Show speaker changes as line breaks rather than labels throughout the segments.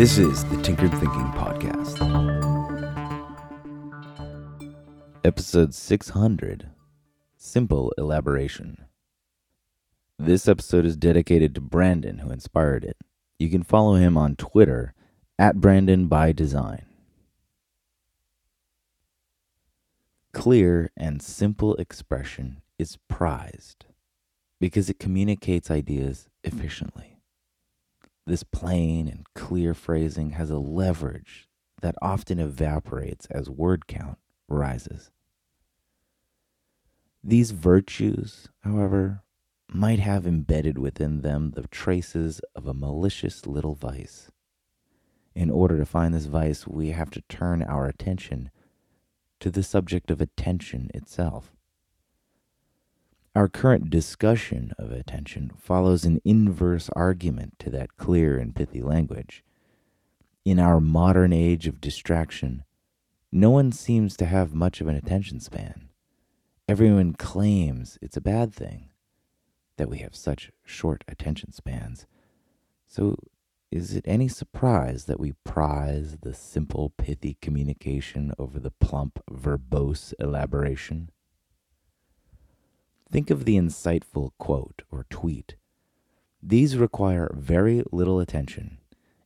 This is the Tinkered Thinking Podcast. Episode 600 Simple Elaboration. This episode is dedicated to Brandon, who inspired it. You can follow him on Twitter at Brandon by Design. Clear and simple expression is prized because it communicates ideas efficiently. This plain and clear phrasing has a leverage that often evaporates as word count rises. These virtues, however, might have embedded within them the traces of a malicious little vice. In order to find this vice, we have to turn our attention to the subject of attention itself. Our current discussion of attention follows an inverse argument to that clear and pithy language. In our modern age of distraction, no one seems to have much of an attention span. Everyone claims it's a bad thing that we have such short attention spans. So, is it any surprise that we prize the simple, pithy communication over the plump, verbose elaboration? Think of the insightful quote or tweet. These require very little attention,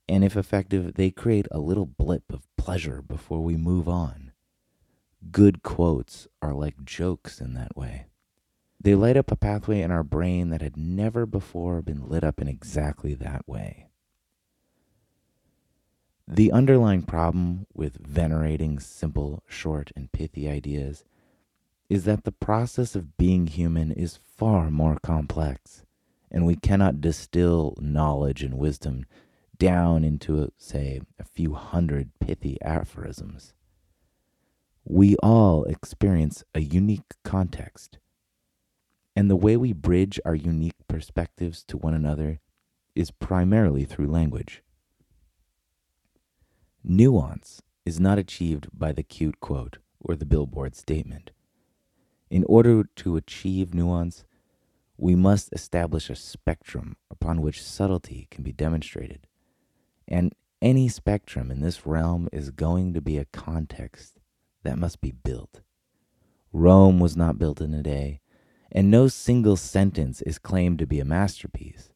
and if effective, they create a little blip of pleasure before we move on. Good quotes are like jokes in that way. They light up a pathway in our brain that had never before been lit up in exactly that way. The underlying problem with venerating simple, short, and pithy ideas is that the process of being human is far more complex, and we cannot distill knowledge and wisdom down into, uh, say, a few hundred pithy aphorisms. We all experience a unique context, and the way we bridge our unique perspectives to one another is primarily through language. Nuance is not achieved by the cute quote or the billboard statement. In order to achieve nuance, we must establish a spectrum upon which subtlety can be demonstrated. And any spectrum in this realm is going to be a context that must be built. Rome was not built in a day, and no single sentence is claimed to be a masterpiece.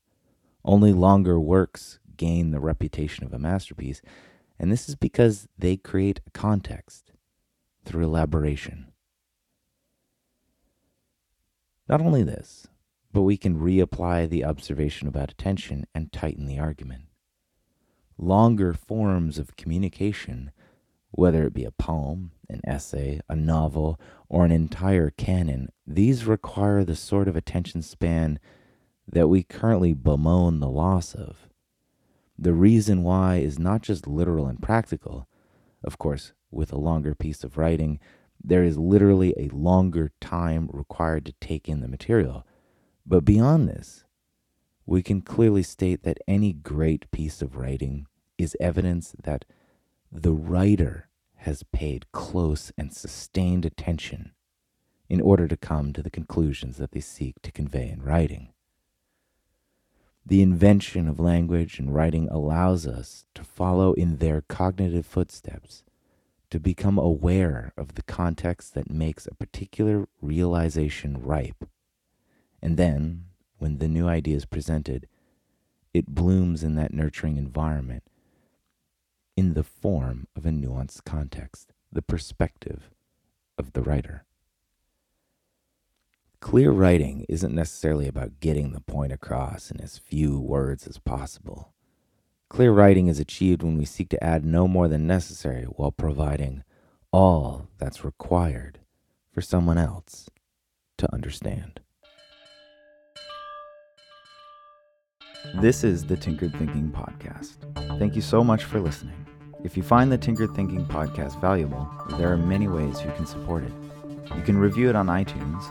Only longer works gain the reputation of a masterpiece, and this is because they create a context through elaboration. Not only this, but we can reapply the observation about attention and tighten the argument. Longer forms of communication, whether it be a poem, an essay, a novel, or an entire canon, these require the sort of attention span that we currently bemoan the loss of. The reason why is not just literal and practical. Of course, with a longer piece of writing, there is literally a longer time required to take in the material. But beyond this, we can clearly state that any great piece of writing is evidence that the writer has paid close and sustained attention in order to come to the conclusions that they seek to convey in writing. The invention of language and writing allows us to follow in their cognitive footsteps to become aware of the context that makes a particular realization ripe. And then, when the new idea is presented, it blooms in that nurturing environment in the form of a nuanced context, the perspective of the writer. Clear writing isn't necessarily about getting the point across in as few words as possible. Clear writing is achieved when we seek to add no more than necessary while providing all that's required for someone else to understand. This is the Tinkered Thinking Podcast. Thank you so much for listening. If you find the Tinkered Thinking Podcast valuable, there are many ways you can support it. You can review it on iTunes